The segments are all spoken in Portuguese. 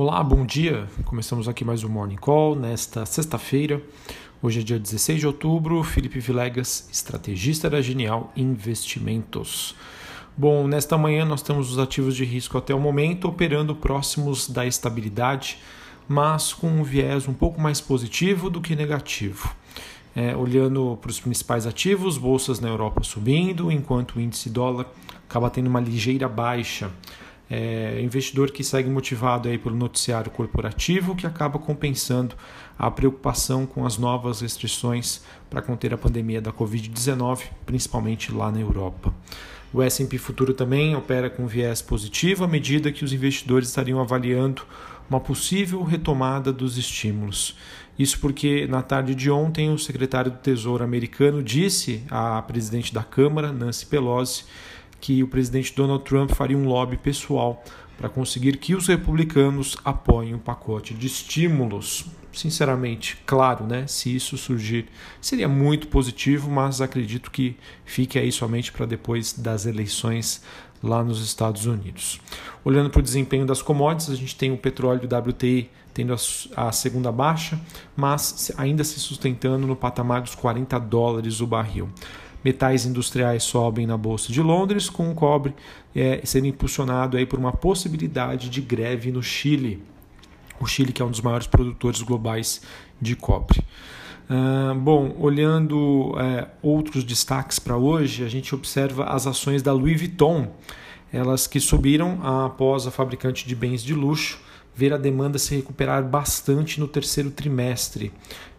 Olá, bom dia. Começamos aqui mais um Morning Call nesta sexta-feira. Hoje é dia 16 de outubro. Felipe Vilegas, estrategista da Genial Investimentos. Bom, nesta manhã nós temos os ativos de risco até o momento operando próximos da estabilidade, mas com um viés um pouco mais positivo do que negativo. É, olhando para os principais ativos, bolsas na Europa subindo, enquanto o índice dólar acaba tendo uma ligeira baixa é, investidor que segue motivado aí pelo noticiário corporativo, que acaba compensando a preocupação com as novas restrições para conter a pandemia da Covid-19, principalmente lá na Europa. O S&P Futuro também opera com viés positivo à medida que os investidores estariam avaliando uma possível retomada dos estímulos. Isso porque na tarde de ontem o secretário do Tesouro americano disse à presidente da Câmara, Nancy Pelosi, que o presidente Donald Trump faria um lobby pessoal para conseguir que os republicanos apoiem um pacote de estímulos. Sinceramente, claro, né? Se isso surgir, seria muito positivo, mas acredito que fique aí somente para depois das eleições lá nos Estados Unidos. Olhando para o desempenho das commodities, a gente tem o petróleo WTI tendo a, segunda baixa, mas ainda se sustentando no patamar dos 40 dólares o barril. Metais industriais sobem na Bolsa de Londres, com o cobre é, sendo impulsionado aí por uma possibilidade de greve no Chile. O Chile, que é um dos maiores produtores globais de cobre. Uh, bom, olhando uh, outros destaques para hoje, a gente observa as ações da Louis Vuitton, elas que subiram após a fabricante de bens de luxo ver a demanda se recuperar bastante no terceiro trimestre.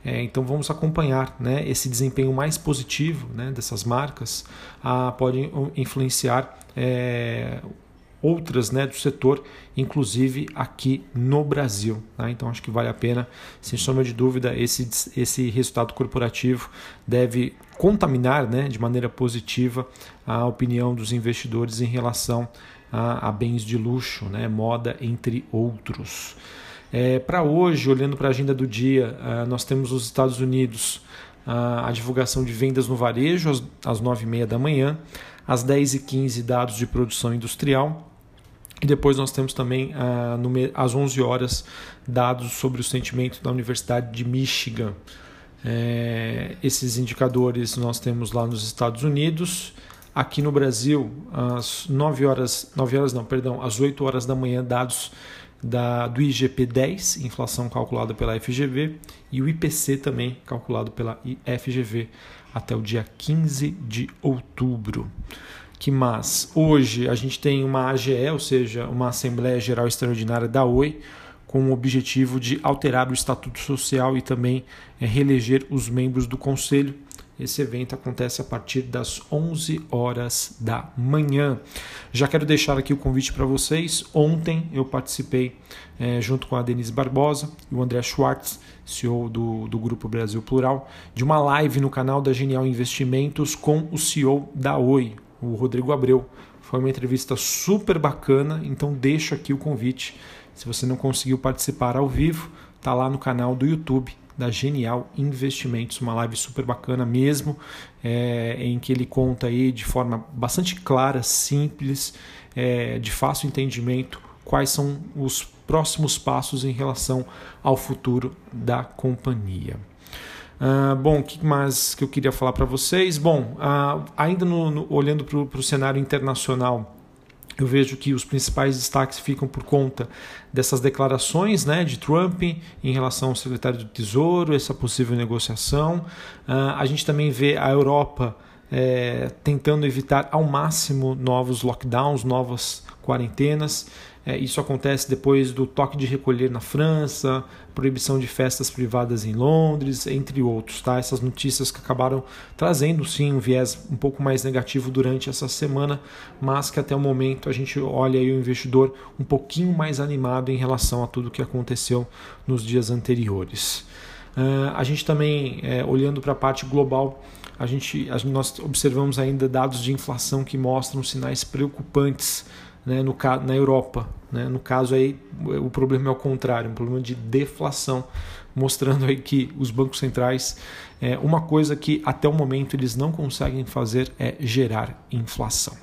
É, então vamos acompanhar né, esse desempenho mais positivo né, dessas marcas, a, pode influenciar é, outras né, do setor, inclusive aqui no Brasil. Tá? Então acho que vale a pena, sem sombra de dúvida, esse, esse resultado corporativo deve contaminar né, de maneira positiva a opinião dos investidores em relação a, a bens de luxo, né, moda, entre outros. É, para hoje, olhando para a agenda do dia, uh, nós temos os Estados Unidos, uh, a divulgação de vendas no varejo às, às 9h30 da manhã, às 10h15 dados de produção industrial, e depois nós temos também no, às 11 horas dados sobre o sentimento da Universidade de Michigan. É, esses indicadores nós temos lá nos Estados Unidos Aqui no Brasil, às 9 horas, 9 horas não, perdão, às 8 horas da manhã, dados da, do IGP 10, inflação calculada pela FGV, e o IPC também calculado pela FGV até o dia 15 de outubro. Que mais? Hoje a gente tem uma AGE, ou seja, uma Assembleia Geral Extraordinária da OI, com o objetivo de alterar o estatuto social e também é, reeleger os membros do conselho esse evento acontece a partir das 11 horas da manhã. Já quero deixar aqui o convite para vocês. Ontem eu participei é, junto com a Denise Barbosa e o André Schwartz, CEO do, do Grupo Brasil Plural, de uma live no canal da Genial Investimentos com o CEO da Oi, o Rodrigo Abreu. Foi uma entrevista super bacana, então deixo aqui o convite. Se você não conseguiu participar ao vivo, tá lá no canal do YouTube da Genial Investimentos, uma live super bacana mesmo, é, em que ele conta aí de forma bastante clara, simples, é, de fácil entendimento, quais são os próximos passos em relação ao futuro da companhia. Uh, bom, o que mais que eu queria falar para vocês? Bom, uh, ainda no, no, olhando para o cenário internacional eu vejo que os principais destaques ficam por conta dessas declarações né, de Trump em relação ao secretário do Tesouro, essa possível negociação. Uh, a gente também vê a Europa é, tentando evitar ao máximo novos lockdowns, novas quarentenas. É, isso acontece depois do toque de recolher na França, proibição de festas privadas em Londres, entre outros. Tá? Essas notícias que acabaram trazendo sim um viés um pouco mais negativo durante essa semana, mas que até o momento a gente olha aí o investidor um pouquinho mais animado em relação a tudo que aconteceu nos dias anteriores. Uh, a gente também, é, olhando para a parte global, a gente, a, nós observamos ainda dados de inflação que mostram sinais preocupantes né, no, na Europa. Né? No caso aí, o problema é o contrário, um problema de deflação, mostrando aí que os bancos centrais, é, uma coisa que até o momento eles não conseguem fazer é gerar inflação.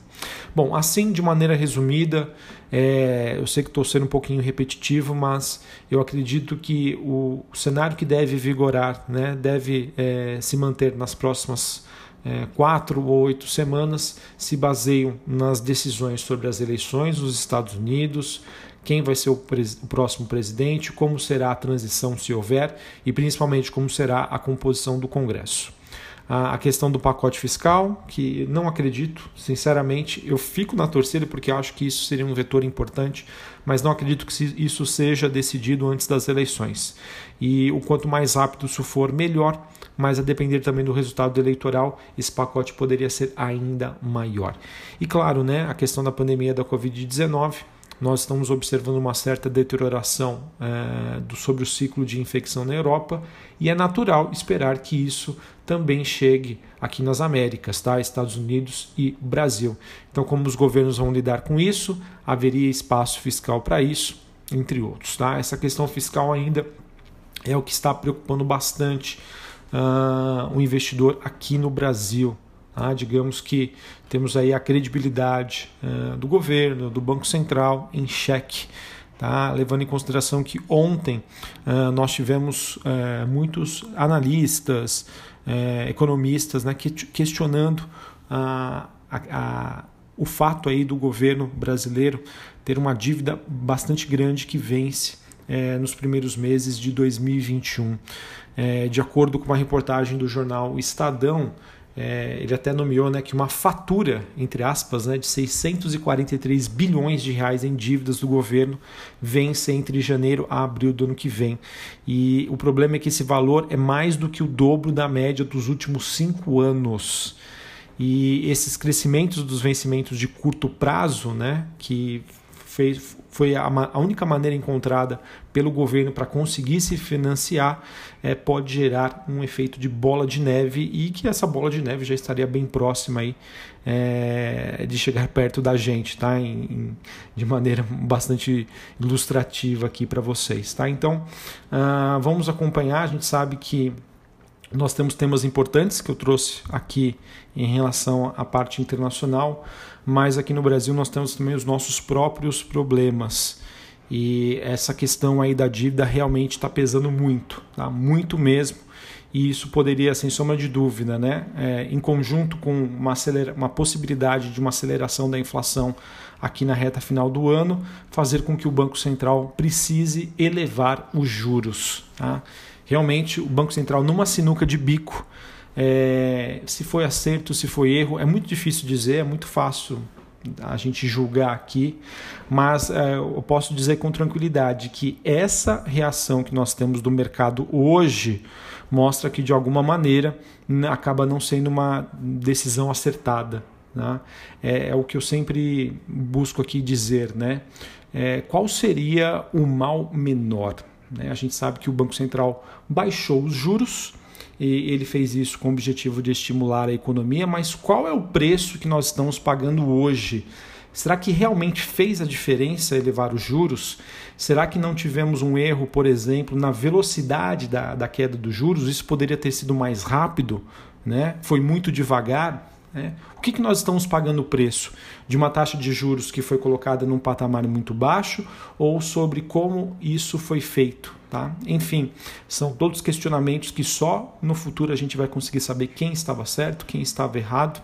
Bom, assim de maneira resumida, é, eu sei que estou sendo um pouquinho repetitivo, mas eu acredito que o, cenário que deve vigorar, né, deve é, se manter nas próximas é, quatro ou oito semanas, se baseiam nas decisões sobre as eleições nos Estados Unidos, quem vai ser o, o, próximo presidente, como será a transição se houver e principalmente como será a composição do Congresso. A questão do pacote fiscal, que não acredito, sinceramente, eu fico na torcida porque acho que isso seria um vetor importante, mas não acredito que isso seja decidido antes das eleições. E o quanto mais rápido isso for, melhor, mas a depender também do resultado eleitoral, esse pacote poderia ser ainda maior. E claro, né, a questão da pandemia da Covid-19 nós estamos observando uma certa deterioração é, do, sobre o ciclo de infecção na Europa e é natural esperar que isso também chegue aqui nas Américas, tá? Estados Unidos e Brasil. Então, como os governos vão lidar com isso, haveria espaço fiscal para isso, entre outros. Tá? Essa questão fiscal ainda é o que está preocupando bastante uh, o investidor aqui no Brasil. Ah, digamos que temos aí a credibilidade uh, do governo, do Banco Central em xeque. Tá? Levando em consideração que ontem uh, nós tivemos uh, muitos analistas, economistas né, que, questionando a, a, o fato aí do governo brasileiro ter uma dívida bastante grande que vence nos primeiros meses de 2021. de acordo com uma reportagem do jornal Estadão, é, ele até nomeou né, que uma fatura, entre aspas, né, de 643 bilhões de reais em dívidas do governo vence entre janeiro a abril do ano que vem. E o problema é que esse valor é mais do que o dobro da média dos últimos cinco anos. E esses crescimentos dos vencimentos de curto prazo, né, que fez, foi a, a, única maneira encontrada pelo governo para conseguir se financiar, é, pode gerar um efeito de bola de neve e que essa bola de neve já estaria bem próxima aí, é, de chegar perto da gente, tá? Em, em, de maneira bastante ilustrativa aqui para vocês. Tá? Então, uh, vamos acompanhar, a gente sabe que nós temos temas importantes que eu trouxe aqui em relação à parte internacional, mas aqui no Brasil nós temos também os nossos próprios problemas. E essa questão aí da dívida realmente está pesando muito, tá? muito mesmo. E isso poderia, sem sombra de dúvida, né? É, em conjunto com uma, acelera uma possibilidade de uma aceleração da inflação aqui na reta final do ano, fazer com que o Banco Central precise elevar os juros. Tá? Realmente, o Banco Central, numa sinuca de bico, é, se foi acerto, se foi erro, é muito difícil dizer, é muito fácil a gente julgar aqui, mas é, eu posso dizer com tranquilidade que essa reação que nós temos do mercado hoje mostra que de alguma maneira acaba não sendo uma decisão acertada. Né? É, é, o que eu sempre busco aqui dizer, né? É, qual seria o mal menor? Né? A gente sabe que o Banco Central baixou os juros e ele fez isso com o objetivo de estimular a economia, mas qual é o preço que nós estamos pagando hoje? Será que realmente fez a diferença elevar os juros? Será que não tivemos um erro, por exemplo, na velocidade da, da queda dos juros? Isso poderia ter sido mais rápido? Né? Foi muito devagar? Né? O que, que nós estamos pagando o preço? De uma taxa de juros que foi colocada num patamar muito baixo ou sobre como isso foi feito? Tá? Enfim, são todos questionamentos que só no futuro a gente vai conseguir saber quem estava certo, quem estava errado.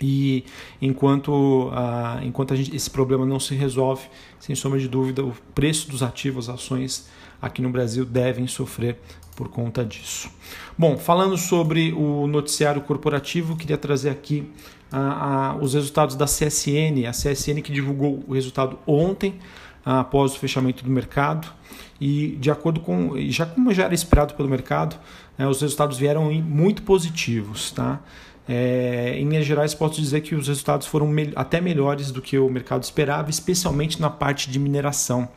E enquanto, uh, enquanto gente, esse problema não se resolve, sem sombra de dúvida, o preço dos ativos, ações aqui no Brasil devem sofrer por conta disso. Bom, falando sobre o noticiário corporativo, queria trazer aqui uh, uh, os resultados da CSN, a CSN que divulgou o resultado ontem, após o fechamento do mercado. E de acordo com já como já era esperado pelo mercado né, os resultados vieram muito positivos tá é, em linhas gerais posso dizer que os resultados foram me até melhores do que o mercado esperava especialmente na parte de mineração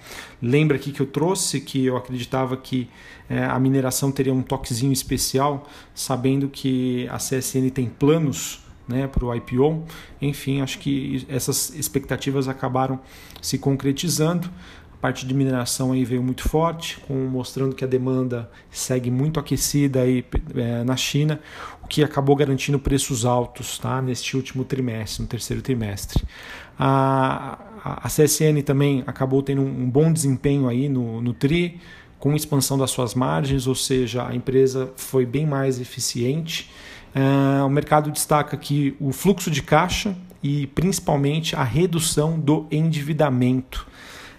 lembra aqui que eu trouxe que eu acreditava que é, a mineração teria um toquezinho especial sabendo que a CSN tem planos né, para o IPO. Enfim, acho que essas expectativas acabaram se concretizando parte de mineração aí veio muito forte, com, mostrando que a demanda segue muito aquecida aí, é, na China, o que acabou garantindo preços altos tá, neste último trimestre, no terceiro trimestre. A, a, a CSN também acabou tendo um, um bom desempenho aí no, no TRI, com expansão das suas margens, ou seja, a empresa foi bem mais eficiente. Uh, o mercado destaca aqui o fluxo de caixa e principalmente a redução do endividamento.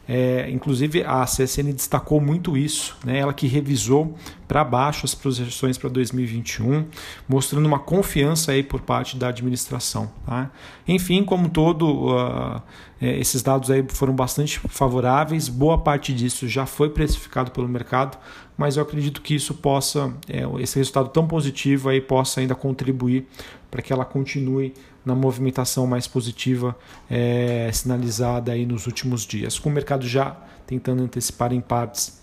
É, inclusive a CSN destacou muito isso, né? ela que revisou para baixo as projeções para 2021, mostrando uma confiança aí por parte da administração. Tá? Enfim, como todo, uh, esses dados aí foram bastante favoráveis, boa parte disso já foi precificado pelo mercado, mas eu acredito que isso possa, é, esse resultado tão positivo aí possa ainda contribuir para que ela continue na movimentação mais positiva é, sinalizada aí nos últimos dias, com o mercado já tentando antecipar em partes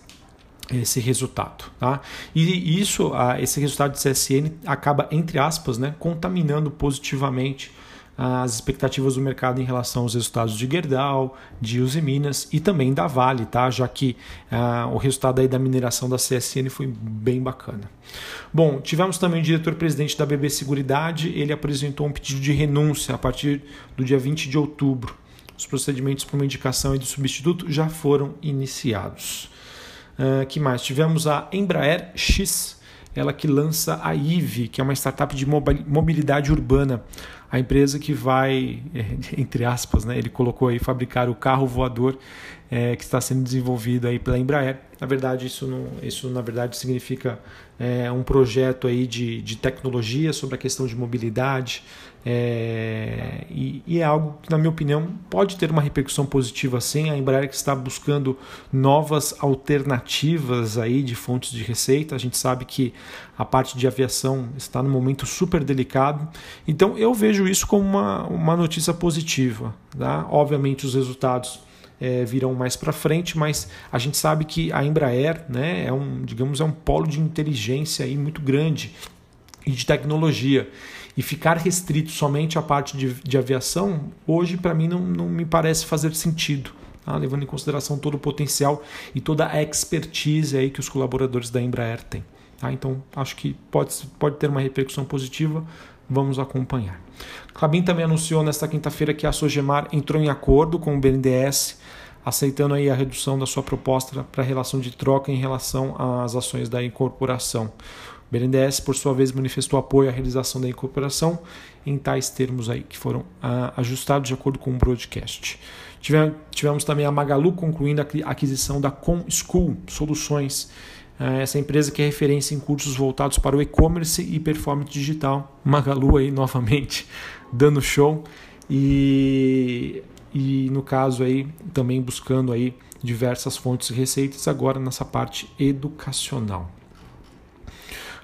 esse resultado, tá? E isso, esse resultado de CSN acaba entre aspas, né, contaminando positivamente as expectativas do mercado em relação aos resultados de Gerdau, de Uzi Minas e também da Vale, tá? já que ah, o resultado aí da mineração da CSN foi bem bacana. Bom, tivemos também o diretor-presidente da BB Seguridade, ele apresentou um pedido de renúncia a partir do dia 20 de outubro. Os procedimentos para uma indicação e de substituto já foram iniciados. Uh, que mais? Tivemos a Embraer X, ela que lança a IVE, que é uma startup de mobilidade urbana a empresa que vai, entre aspas, né, ele colocou aí fabricar o carro voador é, que está sendo desenvolvido aí pela Embraer. Na verdade, isso, não, isso na verdade significa é, um projeto aí de, de tecnologia sobre a questão de mobilidade é, e, e, é algo que, na minha opinião, pode ter uma repercussão positiva sim. A Embraer que está buscando novas alternativas aí de fontes de receita. A gente sabe que a parte de aviação está num momento super delicado. Então, eu vejo isso como uma, uma notícia positiva. Tá? Obviamente, os resultados é, virão mais para frente, mas a gente sabe que a Embraer né, é um, digamos, é um polo de inteligência aí muito grande e de tecnologia. E ficar restrito somente à parte de, de aviação, hoje para mim não, não me parece fazer sentido. Tá? levando em consideração todo o potencial e toda a expertise aí que os colaboradores da Embraer têm. Tá? Então, acho que pode, pode ter uma repercussão positiva, vamos acompanhar. Clabin também anunciou nesta quinta-feira que a Sogemar entrou em acordo com o BNDES, aceitando aí a redução da sua proposta para relação de troca em relação às ações da incorporação. O BNDES, por sua vez, manifestou apoio à realização da incorporação em tais termos aí que foram ah, ajustados de acordo com o broadcast. Tivemos, tivemos também a Magalu concluindo a aquisição da Com School Soluções essa empresa que é referência em cursos voltados para o e-commerce e performance digital. Magalu aí novamente dando show e, e no caso aí também buscando aí diversas fontes de receitas agora nessa parte educacional.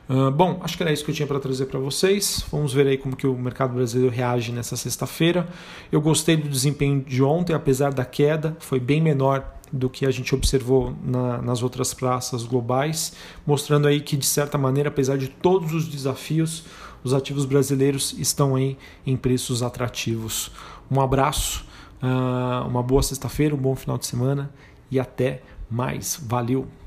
Uh, bom, acho que era isso que eu tinha para trazer para vocês. Vamos ver aí como que o mercado brasileiro reage nessa sexta-feira. Eu gostei do desempenho de ontem, apesar da queda, foi bem menor do que a gente observou na, nas outras praças globais, mostrando aí que de certa maneira, apesar de todos os desafios, os ativos brasileiros estão aí em preços atrativos. Um abraço, uh, uma boa sexta-feira, um bom final de semana e até mais. Valeu!